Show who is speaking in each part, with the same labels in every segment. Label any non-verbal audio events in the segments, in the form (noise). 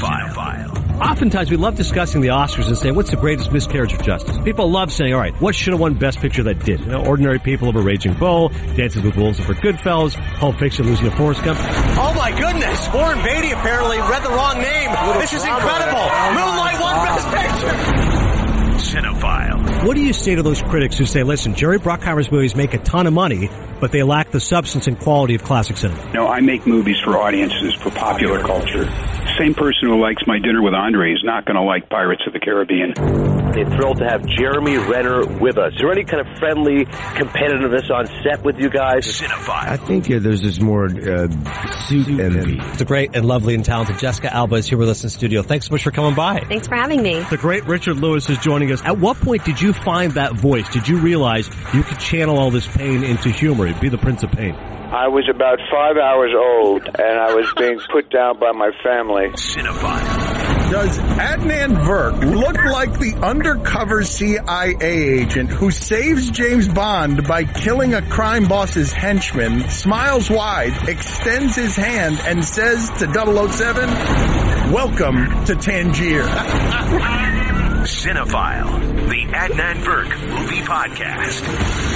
Speaker 1: Cinephile.
Speaker 2: Oftentimes, we love discussing the Oscars and saying, what's the greatest miscarriage of justice? People love saying, all right, what should have won Best Picture that did? You know, Ordinary People of a Raging Bull, Dances with Wolves over Goodfellas, Pulp Fiction losing to Forrest Gump.
Speaker 3: Oh my goodness! Warren Beatty apparently read the wrong name. This is incredible. Moonlight won Best Picture.
Speaker 1: Cinephile.
Speaker 2: What do you say to those critics who say, listen, Jerry Bruckheimer's movies make a ton of money, but they lack the substance and quality of classic cinema?
Speaker 4: No, I make movies for audiences, for popular culture. Same person who likes My Dinner with Andre is not going to like Pirates of the Caribbean.
Speaker 5: They're thrilled to have Jeremy Renner with us. Is there any kind of friendly competitiveness on set with you guys?
Speaker 1: Cinephile.
Speaker 6: I think uh, there's this more uh, suit envy.
Speaker 2: The great and lovely and talented Jessica Alba is here with us in studio. Thanks so much for coming by.
Speaker 7: Thanks for having me.
Speaker 2: The great Richard Lewis is joining us. At what point did you find that voice? Did you realize you could channel all this pain into humor? It'd Be the Prince of Pain.
Speaker 8: I was about five hours old, and I was being put down by my family.
Speaker 1: Cinephile.
Speaker 9: Does Adnan Virk look like the undercover CIA agent who saves James Bond by killing a crime boss's henchman, smiles wide, extends his hand, and says to 007, Welcome to Tangier?
Speaker 1: Cinephile. The Adnan Virk Movie Podcast.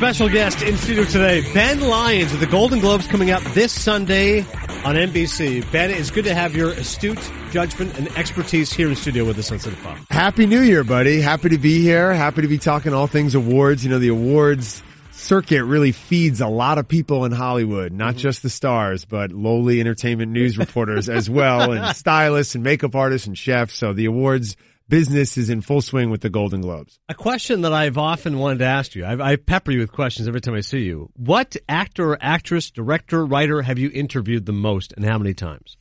Speaker 2: Special guest in studio today, Ben Lyons of the Golden Globes coming up this Sunday on NBC. Ben, it's good to have your astute judgment and expertise here in studio with us on Cinephile.
Speaker 6: Happy New Year, buddy. Happy to be here. Happy to be talking all things awards. You know, the awards circuit really feeds a lot of people in Hollywood, not mm-hmm. just the stars, but lowly entertainment news reporters as well, and (laughs) stylists and makeup artists and chefs. So the awards business is in full swing with the Golden Globes.
Speaker 2: A question that I've often wanted to ask you. I, I pepper you with questions every time I see you. What actor or actress, director, writer have you interviewed the most and how many times?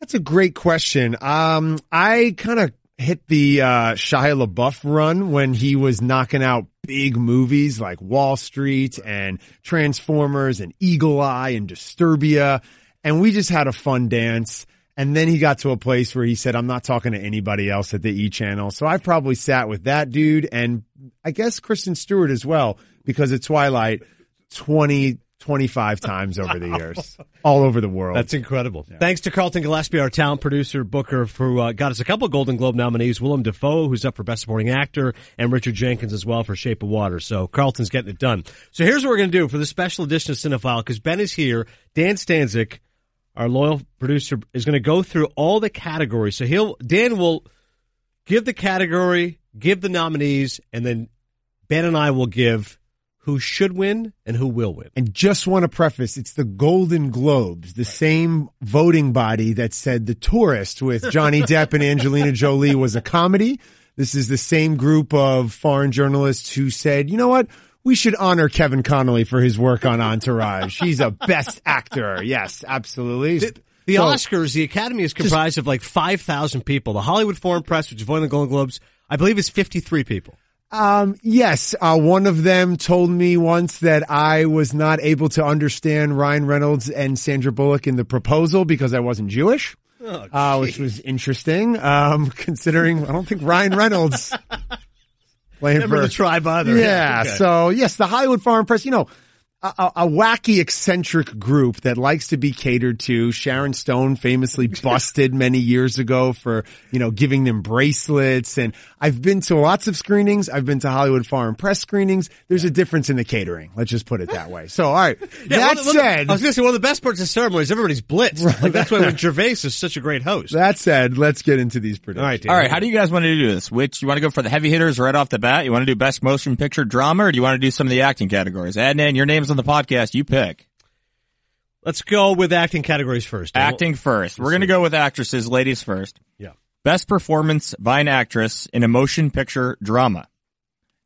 Speaker 6: That's a great question. Um, I kind of hit the uh, Shia LaBeouf run when he was knocking out big movies like Wall Street and Transformers and Eagle Eye and Disturbia. And we just had a fun dance. And then he got to a place where he said, I'm not talking to anybody else at the E channel. So I probably sat with that dude and I guess Kristen Stewart as well because of Twilight 20, 25 times over the years, (laughs) all over the world.
Speaker 2: That's incredible. Thanks to Carlton Gillespie, our talent producer, Booker, who uh, got us a couple of Golden Globe nominees. Willem Dafoe, who's up for Best Supporting Actor, and Richard Jenkins as well for Shape of Water. So Carlton's getting it done. So here's what we're going to do for the special edition of Cinephile, because Ben is here. Dan Stanzik, our loyal producer, is going to go through all the categories. So he'll, Dan will give the category, give the nominees, and then Ben and I will give who should win and who will win.
Speaker 6: And just want to preface, it's the Golden Globes, the same voting body that said The Tourist with Johnny (laughs) Depp and Angelina Jolie was a comedy. This is the same group of foreign journalists who said, you know what? We should honor Kevin Connolly for his work on Entourage. He's a best actor. Yes, absolutely.
Speaker 2: The, the
Speaker 6: So-
Speaker 2: Oscars, the Academy is comprised of like 5,000 people. The Hollywood Foreign Press, which is voting the Golden Globes, I believe is 53 people.
Speaker 6: Um, yes, uh, one of them told me once that I was not able to understand Ryan Reynolds and Sandra Bullock in the proposal because I wasn't Jewish. uh, which was interesting. Um, (laughs) considering I don't think Ryan Reynolds (laughs) playing
Speaker 2: Remember
Speaker 6: for
Speaker 2: the tribe either.
Speaker 6: Yeah.
Speaker 2: Okay.
Speaker 6: So yes, the Hollywood Foreign Press, you know, a, a, a wacky eccentric group that likes to be catered to. Sharon Stone famously (laughs) busted many years ago for, you know, giving them bracelets. And I've been to lots of screenings. I've been to Hollywood Foreign Press screenings. There's a difference in the catering. Let's just put it that way. So, all right. (laughs)
Speaker 2: Yeah,
Speaker 6: that
Speaker 2: one of- one
Speaker 6: said,
Speaker 2: I was going to say one of the best parts of the ceremony is everybody's blitzed. Like that's why when (laughs) Gervais is such a great host.
Speaker 6: that said, let's get into these predictions.
Speaker 2: All right, Dan.
Speaker 10: All right, how do you guys want to do this? Which you want to go for the heavy hitters right off the bat? You want to do best motion picture drama, or do you want to do some of the acting categories? Adnan, your name's on the podcast. You pick.
Speaker 2: Let's go with acting categories first.
Speaker 10: Acting first. We're going to go with actresses, ladies first.
Speaker 2: Yeah.
Speaker 10: Best performance by an actress in a motion picture drama.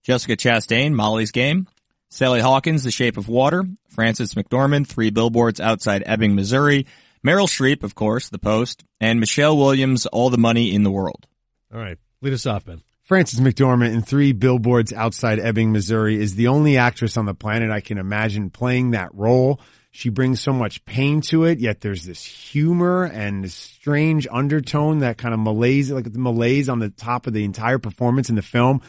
Speaker 10: Jessica Chastain, Molly's Game. Sally Hawkins, The Shape of Water. Frances McDormand, Three Billboards Outside Ebbing, Missouri. Meryl Streep, of course, The Post. And Michelle Williams, All the Money in the World.
Speaker 2: All right. Lead us off, Ben.
Speaker 6: Frances McDormand in three billboards outside Ebbing, Missouri is the only actress on the planet I can imagine playing that role. She brings so much pain to it, yet there's this humor and this strange undertone that kind of malaise, like the malaise on the top of the entire performance in the film.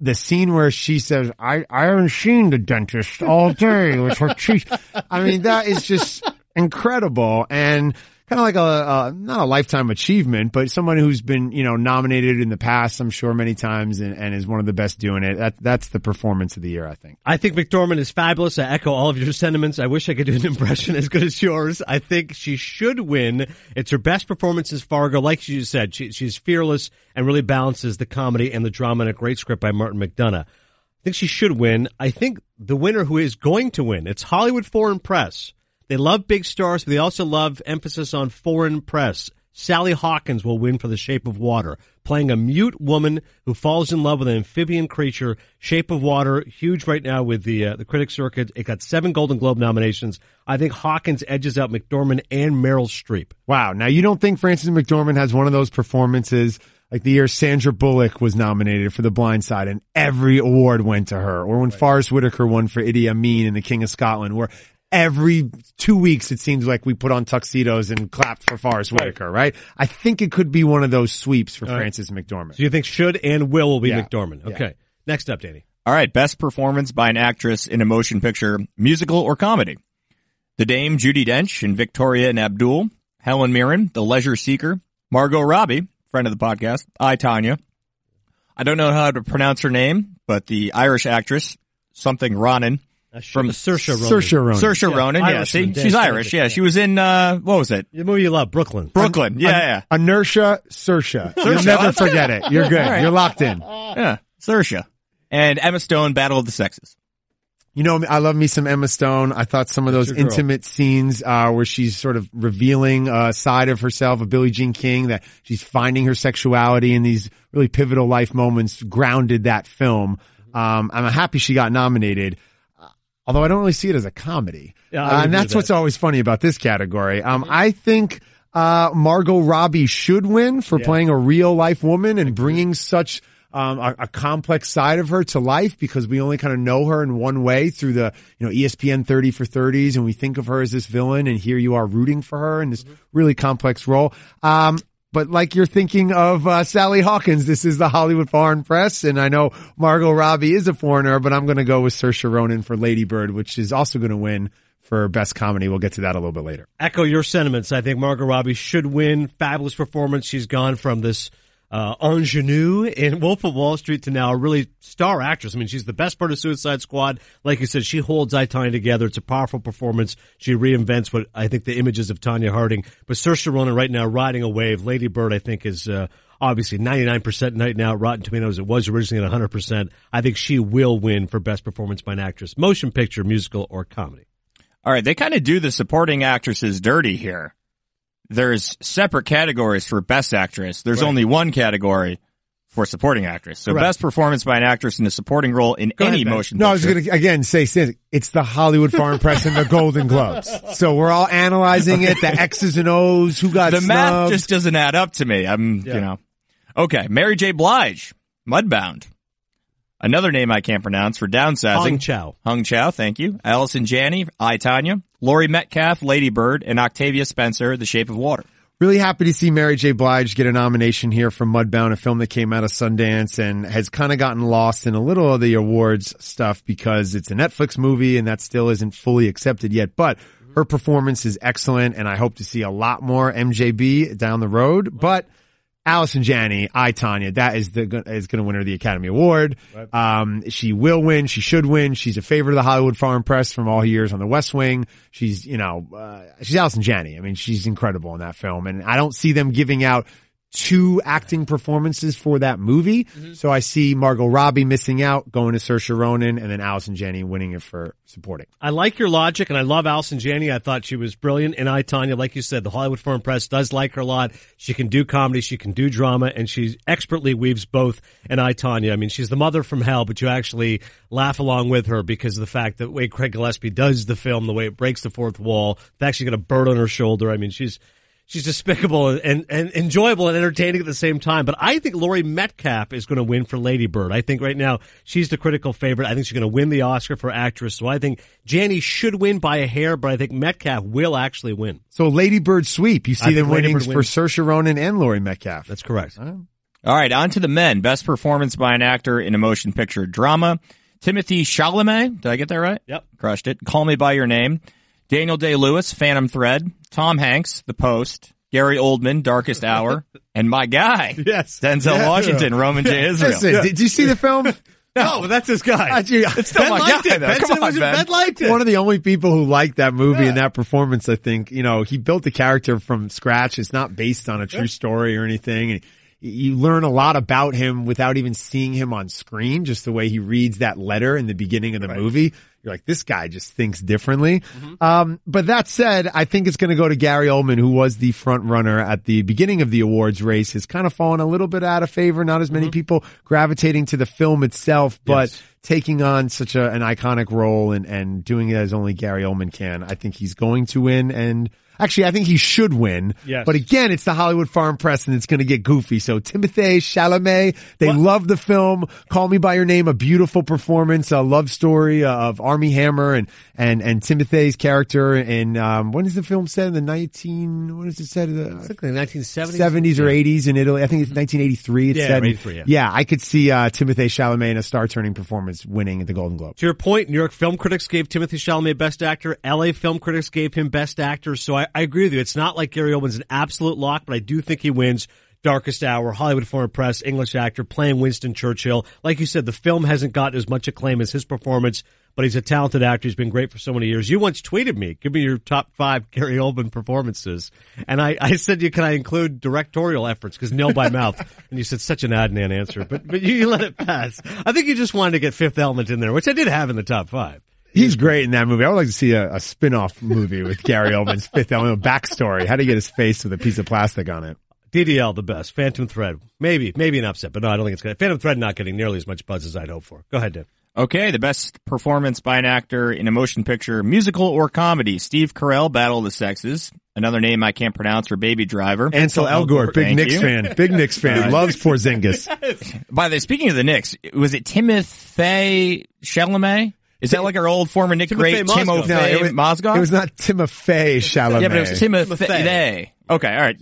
Speaker 6: The scene where she says, I, I haven't seen the dentist all day with her teeth. I mean, that is just incredible and kind of like a, not a lifetime achievement, but someone who's been you know nominated in the past, I'm sure many times, and, and is one of the best doing it. That that's the performance of the year, I think.
Speaker 2: I think McDormand is fabulous. I echo all of your sentiments. I wish I could do an impression as good as yours. I think she should win. It's her best performance as Fargo. Like you said, she, she's fearless and really balances the comedy and the drama in a great script by Martin McDonagh. I think she should win. I think the winner who is going to win, it's Hollywood Foreign Press. They love big stars, but they also love emphasis on foreign press. Sally Hawkins will win for The Shape of Water, playing a mute woman who falls in love with an amphibian creature. Shape of Water, huge right now with the uh, the critic circuit. It got seven Golden Globe nominations. I think Hawkins edges out McDormand and Meryl Streep.
Speaker 6: Wow. Now you don't think Frances McDormand has one of those performances like the year Sandra Bullock was nominated for The Blind Side and every award went to her, or when Forest Whitaker won for Idi Amin in The King of Scotland, where every two weeks it seems like we put on tuxedos and clapped for Forest Whitaker, right? I think it could be one of those sweeps for
Speaker 2: All right.
Speaker 6: Frances McDormand.
Speaker 2: So you think should and will will be
Speaker 6: Yeah.
Speaker 2: McDormand?
Speaker 6: Yeah.
Speaker 2: Okay. Next up, Danny.
Speaker 10: All right, best performance by an actress in a motion picture, musical or comedy. The Dame Judi Dench in Victoria and Abdul, Helen Mirren, The Leisure Seeker, Margot Robbie, friend of the podcast, I Tonya. I don't know how to pronounce her name, but the Irish actress, something Ronan, from
Speaker 2: Saoirse Ronan.
Speaker 6: Saoirse Ronan.
Speaker 10: Saoirse
Speaker 2: Yeah,
Speaker 10: Ronan, yeah,
Speaker 2: Irish
Speaker 10: see,
Speaker 2: Dan
Speaker 10: she's
Speaker 2: Stevens,
Speaker 10: Irish, yeah,
Speaker 2: yeah.
Speaker 10: she was in, uh, what was it?
Speaker 2: The movie you love, Brooklyn.
Speaker 10: Brooklyn, yeah, yeah,
Speaker 6: Inertia, Saoirse. You'll never forget it. You're good.
Speaker 10: All right.
Speaker 6: You're locked in.
Speaker 10: yeah, Saoirse. And Emma Stone, Battle of the Sexes.
Speaker 6: You know, I love me some Emma Stone. I thought some of those intimate scenes, uh, where she's sort of revealing a side of herself, of Billie Jean King, that she's finding her sexuality in these really pivotal life moments, grounded that film. Um, I'm happy she got nominated. Although I don't really see it as a comedy.
Speaker 2: Yeah,
Speaker 6: Uh, and that's
Speaker 2: with
Speaker 6: what's always funny about this category. Um, I think, uh, Margot Robbie should win for playing a real life woman and bringing such, um, a, a complex side of her to life because we only kind of know her in one way through the, you know, ESPN 30 for 30s and we think of her as this villain and here you are rooting for her in this really complex role. Um, but like you're thinking of uh, Sally Hawkins, this is the Hollywood Foreign Press, and I know Margot Robbie is a foreigner, but I'm going to go with Saoirse Ronan for Lady Bird, which is also going to win for best comedy. We'll get to that a little bit later.
Speaker 2: echo your sentiments. I think Margot Robbie should win. Fabulous performance. She's gone from this uh, ingenue in Wolf of Wall Street to now a really star actress. I mean, she's the best part of Suicide Squad. Like you said, she holds I, Tonya together. It's a powerful performance. She reinvents what I think the images of Tonya Harding. But Saoirse Ronan right now riding a wave. Lady Bird, I think, is uh, obviously 99% night now. Rotten Tomatoes, it was originally at 100%. I think she will win for best performance by an actress, motion picture, musical, or comedy.
Speaker 10: All right, they kind of do the supporting actresses dirty here. There's separate categories for best actress. There's only one category for supporting actress. So
Speaker 2: Correct.
Speaker 10: best performance by an actress in a supporting role in
Speaker 2: Go
Speaker 10: any
Speaker 2: ahead, Ben.
Speaker 10: motion
Speaker 6: No, I was going to again say, say it's the Hollywood Foreign Press and the Golden Globes. (laughs) So we're all analyzing it, the X's and O's, who got
Speaker 10: the math just doesn't add up to me. I'm,
Speaker 2: Yeah.
Speaker 10: you know. Okay, Mary J. Blige, Mudbound. Another name I can't pronounce for downsizing.
Speaker 2: Hong Chau.
Speaker 10: Hong Chau, thank you. Allison Janney, I, Tonya. Laurie Metcalf, Lady Bird, and Octavia Spencer, The Shape of Water.
Speaker 6: Really happy to see Mary J. Blige get a nomination here for Mudbound, a film that came out of Sundance and has kind of gotten lost in a little of the awards stuff because it's a Netflix movie and that still isn't fully accepted yet. But her performance is excellent and I hope to see a lot more MJB down the road. But Allison Janney, I Tonya, that is the is going to win her the Academy Award. Um, she will win. She should win. She's a favorite of the Hollywood Foreign Press from all her years on The West Wing. She's you know uh, she's Allison Janney. I mean, she's incredible in that film, and I don't see them giving out two acting performances for that movie. Mm-hmm. So I see Margot Robbie missing out, going to Saoirse Ronan, and then Allison Janney winning it for supporting.
Speaker 2: I like your logic, and I love Allison Janney. I thought she was brilliant. And I, Tonya, like you said, the Hollywood Foreign Press does like her a lot. She can do comedy, she can do drama, and she expertly weaves both. And I, Tonya, I mean, she's the mother from hell, but you actually laugh along with her because of the fact that the way Craig Gillespie does the film, the way it breaks the fourth wall, the fact she got a bird on her shoulder. I mean, she's she's despicable and, and enjoyable and entertaining at the same time. But I think Laurie Metcalf is going to win for Lady Bird. I think right now she's the critical favorite. I think she's going to win the Oscar for actress. So I think Janney should win by a hair, but I think Metcalf will actually win.
Speaker 6: So Lady Bird sweep. You see
Speaker 2: think
Speaker 6: them winning for
Speaker 2: wins.
Speaker 6: Saoirse Ronan and Laurie Metcalf.
Speaker 2: That's correct.
Speaker 10: All right, on to the men. Best performance by an actor in a motion picture drama. Timothy Chalamet. Did I get that right?
Speaker 2: Yep.
Speaker 10: Crushed it. Call Me By Your Name. Daniel Day Lewis, Phantom Thread, Tom Hanks, The Post, Gary Oldman, Darkest Hour, and my guy, (laughs)
Speaker 2: Yes.
Speaker 10: Denzel
Speaker 6: Yeah.
Speaker 10: Washington, Roman J. Israel.
Speaker 6: Listen, did you see the film? (laughs)
Speaker 2: No, but that's his guy.
Speaker 6: It's
Speaker 10: still
Speaker 2: Ben
Speaker 10: my
Speaker 2: liked
Speaker 10: guy,
Speaker 2: it.
Speaker 10: though.
Speaker 2: Ben
Speaker 10: Come on, Ben.
Speaker 2: Ben liked it.
Speaker 6: one of the only people who liked that movie and that performance. I think you know he built the character from scratch. It's not based on a true story or anything. And you learn a lot about him without even seeing him on screen. Just the way he reads that letter in the beginning of the movie. You're like, this guy just thinks differently. Um, but that said, I think it's going to go to Gary Oldman, who was the front runner at the beginning of the awards race. Has kind of fallen a little bit out of favor. Not as many people gravitating to the film itself, but
Speaker 2: Yes.
Speaker 6: Taking on such a, an iconic role and, and doing it as only Gary Oldman can. I think he's going to win and actually I think he should win.
Speaker 2: Yes.
Speaker 6: But again, it's the Hollywood Farm Press and it's going to get goofy. So Timothée Chalamet, they love the film. Call Me By Your Name, a beautiful performance, a love story of Armie Hammer and, and, and Timothy's character. And, um, when is the film set in the 19, what is it set? The,
Speaker 2: It's like the 1970s.
Speaker 6: 70s or 80s in Italy. I think it's 1983. It's
Speaker 2: Yeah,
Speaker 6: said.
Speaker 2: 83, yeah.
Speaker 6: I could see, uh, Timothée Chalamet in a star turning performance winning the Golden Globe.
Speaker 2: To your point, New York film critics gave Timothy Chalamet Best Actor. LA film critics gave him Best Actor. So I, I agree with you. It's not like Gary Oldman's an absolute lock, but I do think he wins Darkest Hour, Hollywood Foreign Press, English actor, playing Winston Churchill. Like you said, the film hasn't gotten as much acclaim as his performance, but he's a talented actor. He's been great for so many years. You once tweeted me, give me your top five Gary Oldman performances. And I, I said, you can I include directorial efforts? Cause Nil by Mouth. (laughs) and you said such an Adnan answer, but, but you, you let it pass. I think you just wanted to get Fifth Element in there, which I did have in the top five.
Speaker 6: He's great in that movie. I would like to see a, a spin-off movie with Gary Oldman's fifth element backstory. How to get his face with a piece of plastic on it.
Speaker 2: DDL the best. Phantom Thread. Maybe, maybe an upset, but no, I don't think it's going to. Phantom Thread not getting nearly as much buzz as I'd hoped for. Go ahead, Dan.
Speaker 10: Okay, the best performance by an actor in a motion picture, musical or comedy. Steve Carell, Battle of the Sexes. Another name I can't pronounce for Baby Driver.
Speaker 6: Ansel oh, Elgort, big
Speaker 10: Thank
Speaker 6: Knicks
Speaker 10: you.
Speaker 6: fan. Big Knicks fan. Loves Porzingis. (laughs)
Speaker 10: By the way, speaking of the Knicks, was it Timothée Chalamet? Is that like our old former Knick
Speaker 2: Timothy
Speaker 10: great
Speaker 2: Mozgov.
Speaker 10: Timothy
Speaker 6: No, it was,
Speaker 10: Mozgov?
Speaker 6: it was not Timothy Chalamet.
Speaker 10: yeah, but it was Timothy.
Speaker 2: Timothy.
Speaker 10: Okay, all right.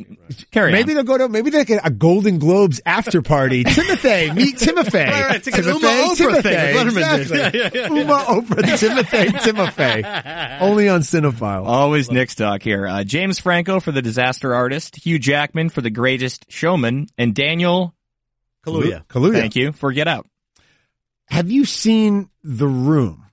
Speaker 10: Carry
Speaker 6: Maybe
Speaker 10: on.
Speaker 6: they'll go to maybe they get a Golden Globes after party. (laughs) Timothy, meet Timothy.
Speaker 2: Right, right, it's like
Speaker 6: Timothy,
Speaker 2: Uma Oprah
Speaker 6: Timothy.
Speaker 2: thing Letterman.
Speaker 6: Exactly.
Speaker 2: Yeah, yeah, yeah.
Speaker 6: Uma Oprah, Timothy, Timothy. (laughs) Only on Cinephile.
Speaker 10: Always Knicks talk here. Uh, James Franco for The Disaster Artist, Hugh Jackman for The Greatest Showman, and Daniel,
Speaker 2: Kaluuya.
Speaker 6: Kaluuya.
Speaker 10: thank you, for Get Out.
Speaker 6: Have you seen The Room?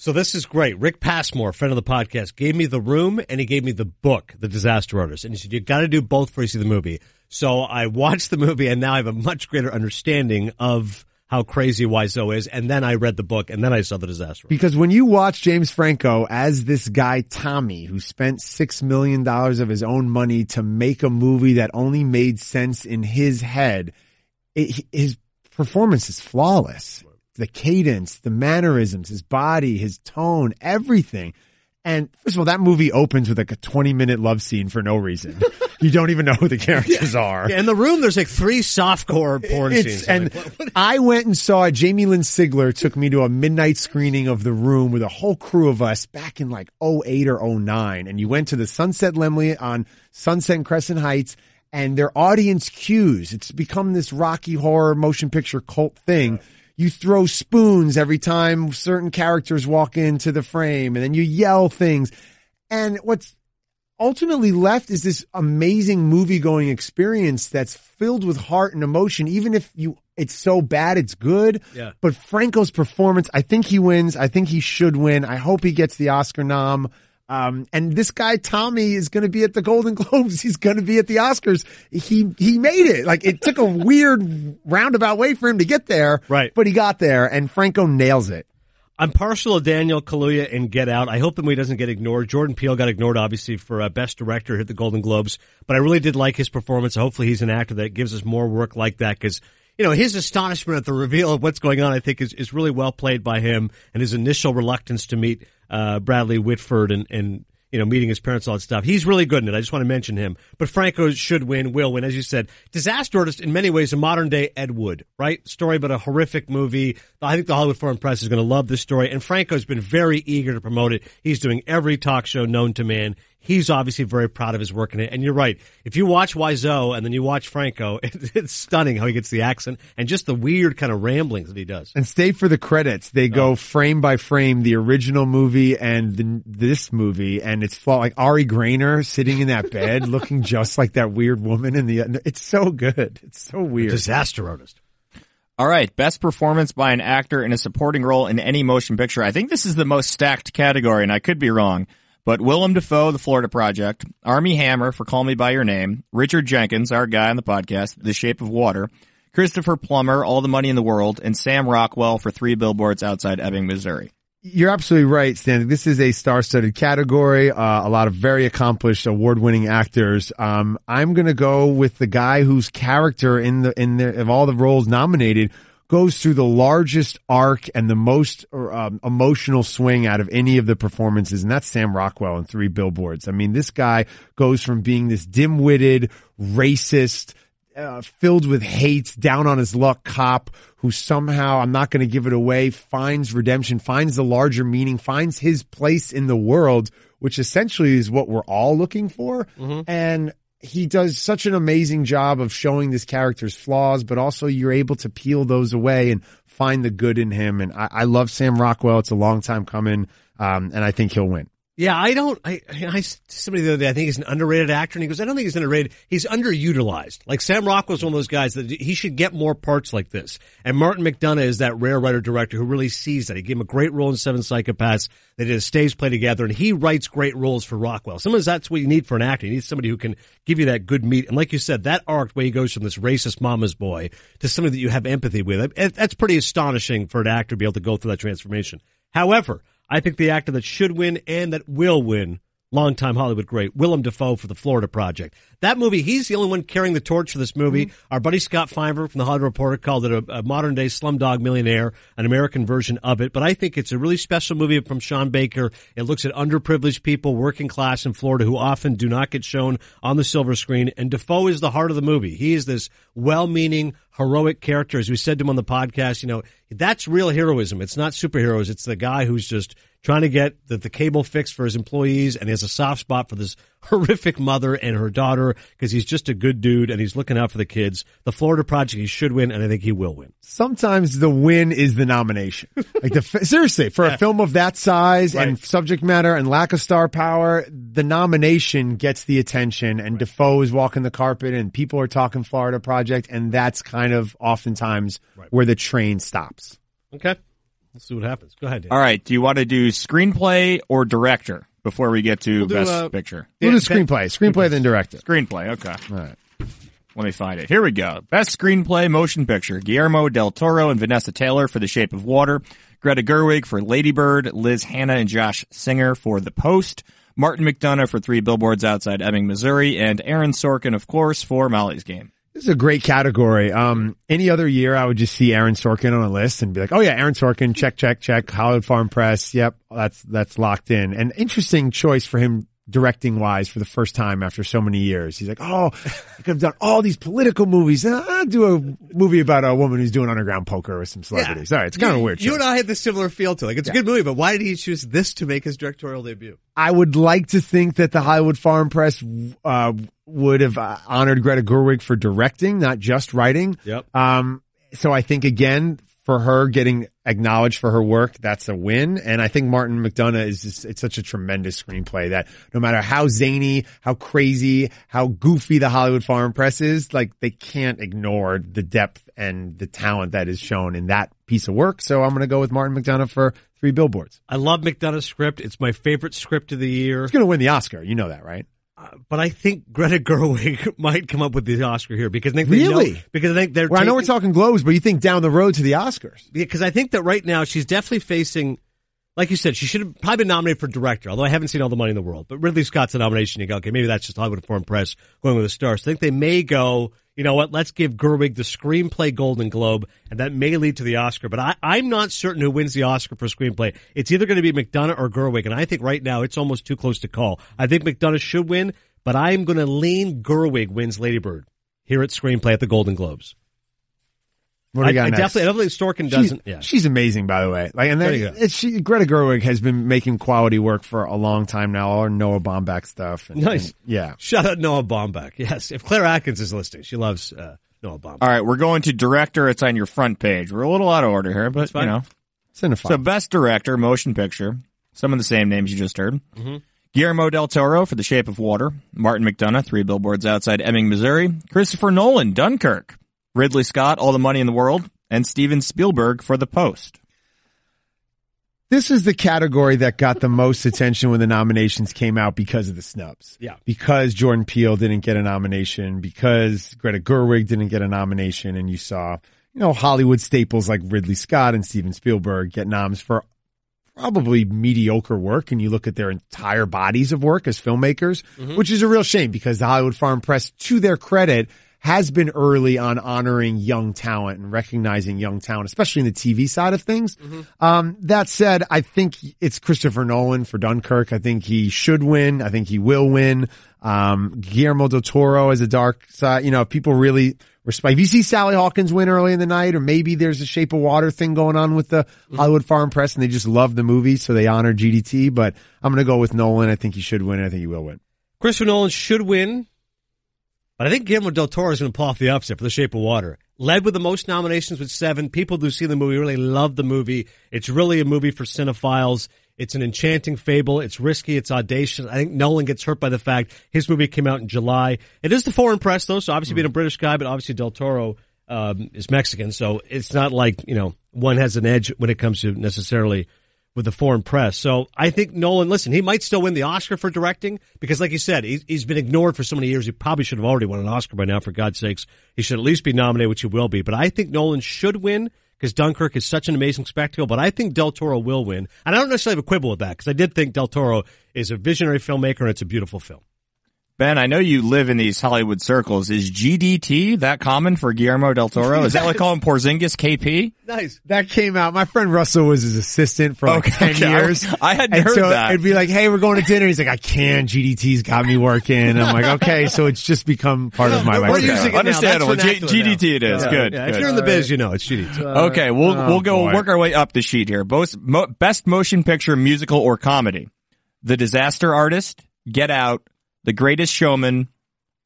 Speaker 2: So this is great. Rick Passmore, friend of the podcast, gave me the room and he gave me the book, The Disaster Artist. And he said, you gotta do both before you see the movie. So I watched the movie and now I have a much greater understanding of how crazy Wiseau is. And then I read the book and then I saw The Disaster.
Speaker 6: Because when you watch James Franco as this guy Tommy, who spent six million dollars of his own money to make a movie that only made sense in his head, it, his performance is flawless. The cadence, the mannerisms, his body, his tone, everything. And first of all, that movie opens with like a 20 minute love scene for no reason. (laughs) you don't even know who the characters are.
Speaker 2: Yeah, in the room, there's like three softcore porn
Speaker 6: It's,
Speaker 2: scenes.
Speaker 6: and
Speaker 2: I'm like, what- what-
Speaker 6: I went and saw. Jamie Lynn Sigler took me to a midnight screening of The Room with a whole crew of us back in like 08 or 09. And you went to the Sunset Laemmle on Sunset and Crescent Heights and their audience cues. It's become this Rocky horror motion picture cult thing. You throw spoons every time certain characters walk into the frame and then you yell things. And what's ultimately left is this amazing movie going experience that's filled with heart and emotion. Even if you, it's so bad, it's good.
Speaker 2: Yeah.
Speaker 6: But Franco's performance, I think he wins. I think he should win. I hope he gets the Oscar nom. Um, and this guy, Tommy, is going to be at the Golden (laughs) Globes. He's going to be at the Oscars. He, he made it. Like it took a (laughs) weird roundabout way for him to get there.
Speaker 2: Right.
Speaker 6: But he got there and Franco nails it.
Speaker 2: I'm partial to Daniel Kaluuya in Get Out. I hope the movie doesn't get ignored. Jordan Peele got ignored, obviously, for uh, Best Director at the Golden Globes, but I really did like his performance. Hopefully he's an actor that gives us more work like that because, you know, his astonishment at the reveal of what's going on, I think is, is really well played by him and his initial reluctance to meet, uh, Bradley Whitford and, and, you know, meeting his parents, all that stuff. He's really good in it. I just want to mention him. But Franco should win, will win. As you said, Disaster Artist, in many ways, a modern day Ed Wood, right? Story about a horrific movie. I think the Hollywood Foreign Press is going to love this story. And Franco's been very eager to promote it. He's doing every talk show known to man. He's obviously very proud of his work in it. And you're right. If you watch Wiseau and then you watch Franco, (laughs) it, it's stunning how he gets the accent and just the weird kind of ramblings that he does.
Speaker 6: And stay for the credits. They go oh. frame by frame, the original movie and the, this movie, and it's flaw- like Ari Graynor sitting in that bed, (laughs) looking just like that weird woman in the. It's so good. It's so weird.
Speaker 2: Disaster artist.
Speaker 10: All right, best performance by an actor in a supporting role in any motion picture. I think this is the most stacked category, and I could be wrong. But Willem Dafoe, The Florida Project, Armie Hammer for Call Me by Your Name, Richard Jenkins, our guy on the podcast, The Shape of Water, Christopher Plummer, All the Money in the World, and Sam Rockwell for Three Billboards Outside Ebbing, Missouri.
Speaker 6: You're absolutely right, Stan. This is a star-studded category. Uh, a lot of very accomplished, award-winning actors. Um, I'm going to go with the guy whose character in the in the of all the roles nominated goes through the largest arc and the most um, emotional swing out of any of the performances, and that's Sam Rockwell in Three Billboards. I mean, this guy goes from being this dim-witted, racist, uh, filled with hate, down on his luck cop who somehow, I'm not going to give it away, finds redemption, finds the larger meaning, finds his place in the world, which essentially is what we're all looking for. And he does such an amazing job of showing this character's flaws, but also you're able to peel those away and find the good in him. And I, I love Sam Rockwell. It's a long time coming. Um, and I think he'll win.
Speaker 2: Yeah, I don't. I, I somebody the other day. I think he's an underrated actor, and he goes, "I don't think he's underrated. He's underutilized. Like Sam Rockwell's one of those guys that he should get more parts like this." And Martin McDonagh is that rare writer director who really sees that. He gave him a great role in Seven Psychopaths. They did a stage play together, and he writes great roles for Rockwell. Sometimes that's what you need for an actor. You need somebody who can give you that good meat. And like you said, that arc where he goes from this racist mama's boy to somebody that you have empathy with, that's pretty astonishing for an actor to be able to go through that transformation. However, I think the actor that should win and that will win, longtime Hollywood great, Willem Dafoe for the Florida Project. That movie, he's the only one carrying the torch for this movie. Mm-hmm. Our buddy Scott Feinberg from the Hollywood Reporter called it a, a modern day Slumdog Millionaire, an American version of it. But I think it's a really special movie from Sean Baker. It looks at underprivileged people, working class in Florida who often do not get shown on the silver screen. And Dafoe is the heart of the movie. He is this well-meaning, heroic character. As we said to him on the podcast, you know, that's real heroism. It's not superheroes. It's the guy who's just trying to get the, the cable fixed for his employees and he has a soft spot for this (laughs) horrific mother and her daughter because he's just a good dude and he's looking out for the kids. The Florida Project, he should win and I think he will win.
Speaker 6: Sometimes the win is the nomination. (laughs) Like the, seriously, for a film of that size and subject matter and lack of star power, the nomination gets the attention and Dafoe is walking the carpet and people are talking Florida Project and that's kind of oftentimes where the train stops.
Speaker 2: Okay. Let's see what happens. Go ahead. Dan.
Speaker 10: All right, do you want to do screenplay or director before we get to
Speaker 2: do,
Speaker 10: best
Speaker 2: uh,
Speaker 10: picture?
Speaker 6: We'll do screenplay. Screenplay then director.
Speaker 10: Screenplay, okay.
Speaker 6: All right.
Speaker 10: Let me find it. Here we go. Best screenplay motion picture. Guillermo del Toro and Vanessa Taylor for The Shape of Water. Greta Gerwig for Ladybird. Liz Hannah and Josh Singer for The Post. Martin McDonagh for Three Billboards Outside Ebbing, Missouri. And Aaron Sorkin, of course, for Molly's Game.
Speaker 6: This is a great category. Um, any other year, I would just see Aaron Sorkin on a list and be like, "Oh yeah, Aaron Sorkin, check, check, check." Hollywood Farm Press, yep, that's that's locked in. An interesting choice for him directing wise for the first time after so many years. He's like, "Oh, I could have done all these political movies. I'll do a movie about a woman who's doing underground poker with some celebrities." All right, it's kind of weird.
Speaker 2: You
Speaker 6: choice.
Speaker 2: and I had this similar feel to it. Like it's a good movie, but why did he choose this to make his directorial debut?
Speaker 6: I would like to think that the Hollywood Farm Press uh, would have uh, honored Greta Gerwig for directing, not just writing.
Speaker 2: Yep.
Speaker 6: Um, so I think again for her getting acknowledged for her work, that's a win. And I think Martin McDonagh is just, it's such a tremendous screenplay that no matter how zany, how crazy, how goofy the Hollywood Farm Press is, like they can't ignore the depth and the talent that is shown in that piece of work. So I'm going to go with Martin McDonagh for three billboards.
Speaker 2: I love McDonagh's script. It's my favorite script of the year.
Speaker 6: It's going to win the Oscar. You know that, right?
Speaker 2: But I think Greta (laughs) Gerwig might come up with the Oscar here because I think
Speaker 6: Really?
Speaker 2: know, because I think they're.
Speaker 6: Well, I know we're talking Globes, but you think down the road to the Oscars.
Speaker 2: because I think that right now she's definitely facing, like you said, she should have probably been nominated for director. Although I haven't seen all the money in the world, but Ridley Scott's a nomination. You go, okay, maybe that's just Hollywood Foreign Press going with the stars. So I think they may go. You know what? Let's give Gerwig the screenplay Golden Globe, and that may lead to the Oscar. But I, I'm not certain who wins the Oscar for screenplay. It's either going to be McDonagh or Gerwig, and I think right now it's almost too close to call. I think McDonagh should win, but I'm going to lean Gerwig wins Ladybird here at screenplay at the Golden Globes.
Speaker 6: What do
Speaker 2: I,
Speaker 6: we got
Speaker 2: I
Speaker 6: next?
Speaker 2: definitely, I don't think Sorkin
Speaker 6: She's,
Speaker 2: doesn't. yeah.
Speaker 6: she's amazing, by the way. Like, and
Speaker 2: There
Speaker 6: then
Speaker 2: you go.
Speaker 6: it's, she, Greta Gerwig has been making quality work for a long time now. All her Noah Baumbach stuff. And,
Speaker 2: Nice.
Speaker 6: and- yeah.
Speaker 2: Shout out Noah Baumbach. Yes. If Claire Atkins is listening, she loves uh, Noah Baumbach.
Speaker 10: All right, we're going to director. It's on your front page. We're a little out of order here, but you
Speaker 2: fine.
Speaker 10: know.
Speaker 6: Cinephile.
Speaker 10: So best director, motion picture. Some of the same names you just heard.
Speaker 2: Mm-hmm.
Speaker 10: Guillermo del Toro for The Shape of Water. Martin McDonagh, Three Billboards Outside Ebbing, Missouri. Christopher Nolan, Dunkirk. Ridley Scott, All the Money in the World. And Steven Spielberg for The Post.
Speaker 6: this is the category that got the most attention when the nominations came out because of the snubs.
Speaker 2: Yeah.
Speaker 6: Because Jordan Peele didn't get a nomination, because Greta Gerwig didn't get a nomination, and you saw, you know, Hollywood staples like Ridley Scott and Steven Spielberg get noms for probably mediocre work and you look at their entire bodies of work as filmmakers, mm-hmm. which is a real shame because the Hollywood Foreign Press, to their credit, has been early on honoring young talent and recognizing young talent, especially in the TV side of things. Um, that said, I think it's Christopher Nolan for Dunkirk. I think he should win. I think he will win. Um, Guillermo del Toro as a dark side, you know, if people really respect. If you see Sally Hawkins win early in the night, or maybe there's a Shape of Water thing going on with the Hollywood Foreign Press and they just love the movie, so they honor GDT, but I'm going to go with Nolan. I think he should win. I think he will win.
Speaker 2: Christopher Nolan should win, but I think Guillermo del Toro is going to pull off the upset for The Shape of Water. Led with the most nominations with seven. People who see the movie really love the movie. It's really a movie for cinephiles. It's an enchanting fable. It's risky. It's audacious. I think Nolan gets hurt by the fact his movie came out in July. It is the foreign press though, so obviously being a British guy, but obviously Del Toro um, is Mexican, so it's not like you know one has an edge when it comes to necessarily with the foreign press. So I think Nolan, listen, he might still win the Oscar for directing because, like you said, he's, he's been ignored for so many years. He probably should have already won an Oscar by now, for God's sakes. He should at least be nominated, which he will be. But I think Nolan should win because Dunkirk is such an amazing spectacle. But I think Del Toro will win. And I don't necessarily have a quibble with that because I did think Del Toro is a visionary filmmaker and it's a beautiful film.
Speaker 10: Ben, I know you live in these Hollywood circles. Is GDT that common for Guillermo del Toro? Is that like calling Porzingis KP?
Speaker 2: Nice.
Speaker 6: That came out. My friend Russell was his assistant for like
Speaker 10: Okay,
Speaker 6: 10
Speaker 10: okay.
Speaker 6: years.
Speaker 10: I hadn't
Speaker 6: and
Speaker 10: heard
Speaker 6: so
Speaker 10: that.
Speaker 6: It'd be like, hey, we're going to dinner. He's like, I can't. GDT's got me working. I'm like, okay. So it's just become part of my
Speaker 2: We're
Speaker 6: life.
Speaker 2: using it.
Speaker 10: Understandable.
Speaker 2: That's
Speaker 10: G-
Speaker 2: vernacular now.
Speaker 10: GDT it is.
Speaker 2: Yeah.
Speaker 10: Good.
Speaker 2: Yeah, if
Speaker 10: good.
Speaker 2: you're in the biz, you know it's GDT.
Speaker 10: Uh, okay, we'll
Speaker 6: Oh,
Speaker 10: we'll go
Speaker 6: boy.
Speaker 10: work our way up the sheet here. Both mo- best motion picture, musical or comedy. The Disaster Artist, Get Out, The Greatest Showman,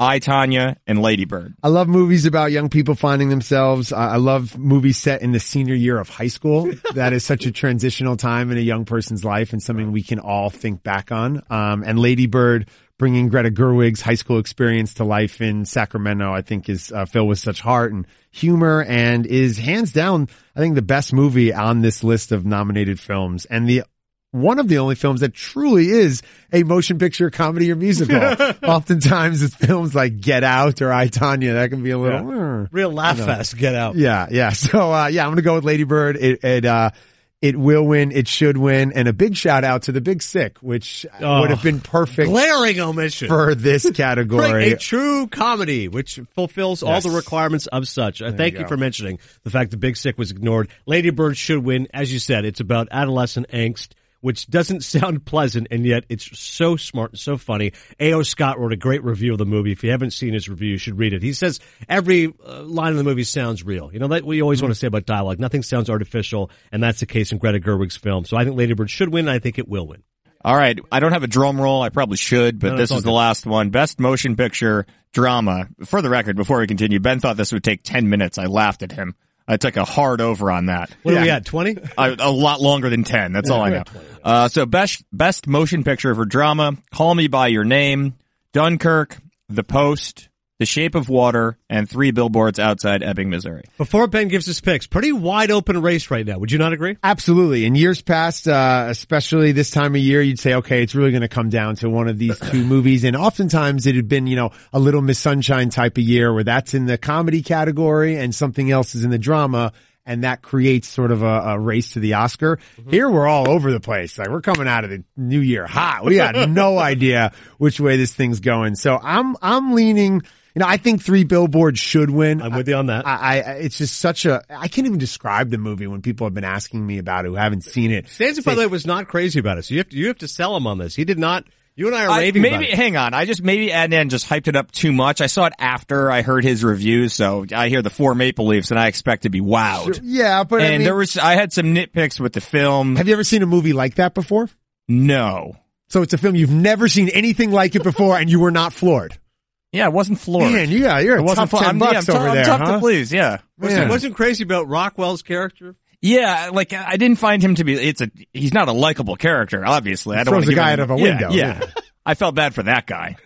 Speaker 10: I Tonya, and Lady Bird.
Speaker 6: I love movies about young people finding themselves. I love movies set in the senior year of high school. (laughs) that is such a transitional time in a young person's life and something we can all think back on. Um, and Lady Bird bringing Greta Gerwig's high school experience to life in Sacramento, I think is uh, filled with such heart and humor and is hands down, I think the best movie on this list of nominated films. And the one of the only films that truly is a motion picture comedy or musical. (laughs) Oftentimes it's films like Get Out or I, Tonya. That can be a little, "Hmm."
Speaker 2: Real laugh fest. Get out.
Speaker 6: yeah, yeah. (laughs) So, uh, yeah, I'm going to go with Lady Bird. It, it, uh, it will win. It should win. And a big shout out to the Big Sick, which
Speaker 2: Oh.
Speaker 6: would have been perfect
Speaker 2: Glaring omission.
Speaker 6: for this (laughs) category.
Speaker 2: A true comedy, which fulfills all the requirements of such. I thank
Speaker 6: you
Speaker 2: you, for mentioning the fact the Big Sick was ignored. Lady Bird should win. As you said, it's about adolescent angst, which doesn't (laughs) sound pleasant, and yet it's so smart and so funny. A.O. Scott wrote a great review of the movie. If you haven't seen his review, you should read it. He says every uh, line of the movie sounds real. You know, that we always want to say about dialogue. Nothing sounds artificial, and that's the case in Greta Gerwig's film. So I think Lady Bird should win, and I think it will win.
Speaker 10: All right, I don't have a drum roll. I probably should, but
Speaker 2: No,
Speaker 10: this is the
Speaker 2: good.
Speaker 10: last one. Best motion picture drama. For the record, before we continue, Ben thought this would take 10 minutes. I laughed at him. I took a hard over on that.
Speaker 2: What are we at? Twenty?
Speaker 10: a, a lot longer than 10. That's all I know. Uh, so best, best motion picture for drama, Call Me By Your Name, Dunkirk, The Post, The Shape of Water, and Three Billboards Outside Ebbing, Missouri.
Speaker 2: Before Ben gives his picks, pretty wide open race right now. Would you not agree?
Speaker 6: Absolutely. In years past, uh, especially this time of year, you'd say, okay, it's really going to come down to one of these two (clears throat) movies. And oftentimes it had been, you know, a little Miss Sunshine type of year where that's in the comedy category and something else is in the drama. And that creates sort of a, a race to the Oscar. Here we're all over the place. Like we're coming out of the new year hot. We got no (laughs) idea which way this thing's going. So I'm, I'm leaning, you know, I think three billboards should win.
Speaker 2: I'm with you on that.
Speaker 6: I, I, it's just such a, I can't even describe the movie when people have been asking me about it who haven't seen it.
Speaker 2: Stanzi, by the way, was not crazy about it. So you have to, you have to sell him on this. He did not You and I are
Speaker 10: I,
Speaker 2: raving
Speaker 10: maybe
Speaker 2: about it.
Speaker 10: hang on. I just maybe Adnan just hyped it up too much. I saw it after I heard his reviews, so I hear the four Maple Leafs and I expect to be wowed.
Speaker 6: Yeah, but I
Speaker 10: and
Speaker 6: mean-
Speaker 10: there was I had some nitpicks with the film.
Speaker 6: Have you ever seen a movie like that before?
Speaker 10: No.
Speaker 6: So it's a film you've never seen anything like it before, and you were not floored.
Speaker 10: Yeah, it wasn't floored.
Speaker 6: Man, you got you're
Speaker 10: It
Speaker 6: a
Speaker 10: wasn't
Speaker 6: tough
Speaker 10: fl-
Speaker 6: 10
Speaker 10: I'm-
Speaker 6: bucks
Speaker 10: yeah, I'm tou-
Speaker 6: over
Speaker 10: I'm
Speaker 6: there,
Speaker 10: tough
Speaker 6: huh?
Speaker 10: to please. Yeah.
Speaker 2: Wasn't, wasn't crazy about Rockwell's character.
Speaker 10: Yeah, like I didn't find him to be. It's a he's not a likable character. Obviously, I don't
Speaker 6: Throws
Speaker 10: want to
Speaker 6: a
Speaker 10: give
Speaker 6: guy
Speaker 10: him-
Speaker 6: out of a
Speaker 10: yeah,
Speaker 6: window,
Speaker 10: Yeah.
Speaker 6: yeah.
Speaker 10: I felt bad for that guy,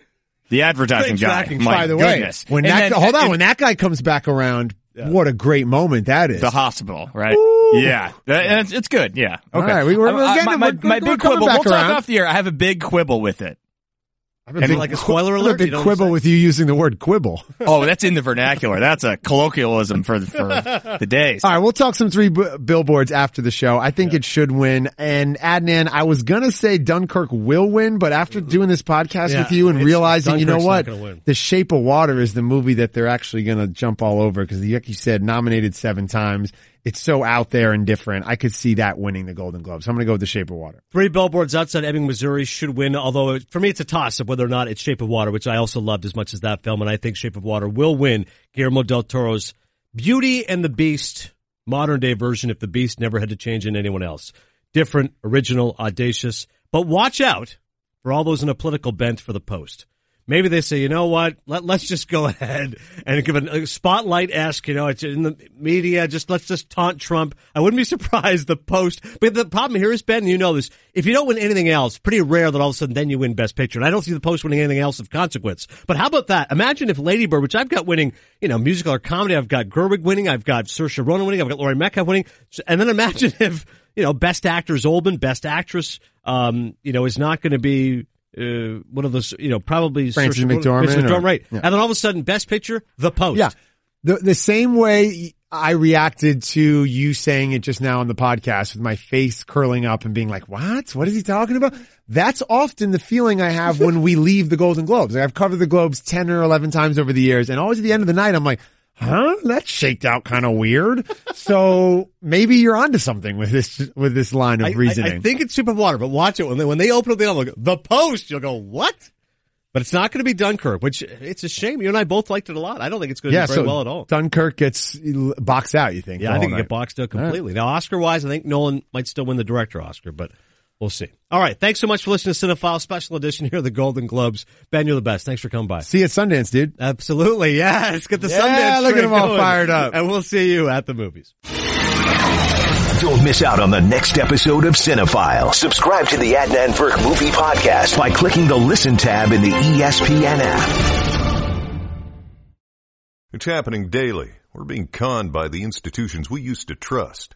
Speaker 10: the advertising
Speaker 2: Great
Speaker 10: guy.
Speaker 2: tracking.
Speaker 10: My
Speaker 6: By the way,
Speaker 10: goodness.
Speaker 6: when
Speaker 10: And
Speaker 6: that
Speaker 10: then-
Speaker 6: hold on,
Speaker 10: and
Speaker 6: when that guy comes back around, what a great moment that is.
Speaker 10: the hospital, right? Yeah, That- and it's, it's good. Yeah. Okay.
Speaker 6: right, we- we're-
Speaker 10: I-
Speaker 6: we're
Speaker 10: my, my,
Speaker 6: we're-
Speaker 10: my
Speaker 6: we're
Speaker 10: big
Speaker 6: coming
Speaker 10: quibble.
Speaker 6: back
Speaker 10: We'll
Speaker 6: around.
Speaker 10: talk off the air. I have a big quibble with it.
Speaker 6: I have a
Speaker 10: and
Speaker 2: like a spoiler alert?
Speaker 6: A big quibble with you using the word quibble. (laughs)
Speaker 10: Oh, that's in the vernacular. That's a colloquialism for for the days.
Speaker 6: All right, we'll talk some three b- billboards after the show. I think it should win. And Adnan, I was gonna say Dunkirk will win, but after doing this podcast
Speaker 2: Yeah,
Speaker 6: with you and realizing, you know what,
Speaker 2: not gonna win.
Speaker 6: The Shape of Water is the movie that they're actually gonna jump all over because, like you said, nominated seven times. It's so out there and different. I could see that winning the Golden Globe. So I'm gonna go with The Shape of Water.
Speaker 2: Three billboards outside Ebbing, Missouri should win, although for me it's a toss of whether or not it's Shape of Water, which I also loved as much as that film, and I think Shape of Water will win Guillermo del Toro's Beauty and the Beast modern day version if the Beast never had to change in anyone else. Different, original, audacious, but watch out for all those in a political bent for the post. Maybe they say, you know what? Let, let's just go (laughs) ahead and give a, spotlight esque, you know, it's in the media. Just let's just taunt Trump. I wouldn't be (laughs) surprised the post. But the problem here is, Ben, you know this. If you don't win anything else, pretty rare that all of a sudden then you win best picture. And I don't see the post winning anything else of consequence. But how about that? Imagine if Lady Bird, which I've got winning, you know, musical or comedy, I've got Gerwig winning, I've got Saoirse Ronan winning, I've got Laurie Metcalf winning. And then imagine (laughs) if, you know, best actor is Oldman, best actress, um, you know, is not going to be, uh, one of those, you know, probably Saoirse Ronan-
Speaker 6: McDormand or-
Speaker 2: right?
Speaker 6: yeah.
Speaker 2: And then all of a sudden, best picture, The Post.
Speaker 6: Yeah. The, the same way I reacted to you saying it just now on the podcast with my face curling up and being like, what? What is he talking about? That's often the feeling I have when we leave the Golden Globes. Like I've covered the Globes 10 or 11 times over the years and always at the end of the night, I'm like, huh? That's shaked out kind of weird. so (laughs) maybe you're onto something with this, with this line of
Speaker 2: I, I-
Speaker 6: reasoning.
Speaker 2: I, think it's Super Water, but watch it when they when they open up the envelope, the Post. You'll go what? But it's not going to be Dunkirk, which it's a shame. You and I both liked it a lot. I don't think it's going to
Speaker 6: yeah,
Speaker 2: do very
Speaker 6: so
Speaker 2: well at all.
Speaker 6: Dunkirk gets boxed out, you think?
Speaker 2: Yeah, I think it
Speaker 6: night.
Speaker 2: get boxed out completely. Now, Oscar wise, I think Nolan might still win the director Oscar, but we'll see. All right, thanks so much for listening to Cinephile Special Edition here at the Golden Globes. Ben, you're the best. Thanks for coming by.
Speaker 6: See you at Sundance, dude.
Speaker 2: Absolutely, yeah. Let's get the
Speaker 6: Yeah,
Speaker 2: Sundance.
Speaker 6: look at them all
Speaker 2: going.
Speaker 6: fired up.
Speaker 2: and we'll see you at the movies.
Speaker 1: Don't miss out on the next episode of Cinephile. Subscribe to the Adnan Virk Movie Podcast by clicking the Listen tab in the ESPN app.
Speaker 7: It's happening daily. We're being conned by the institutions we used to trust.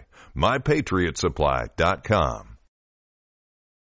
Speaker 7: MyPatriotSupply.com.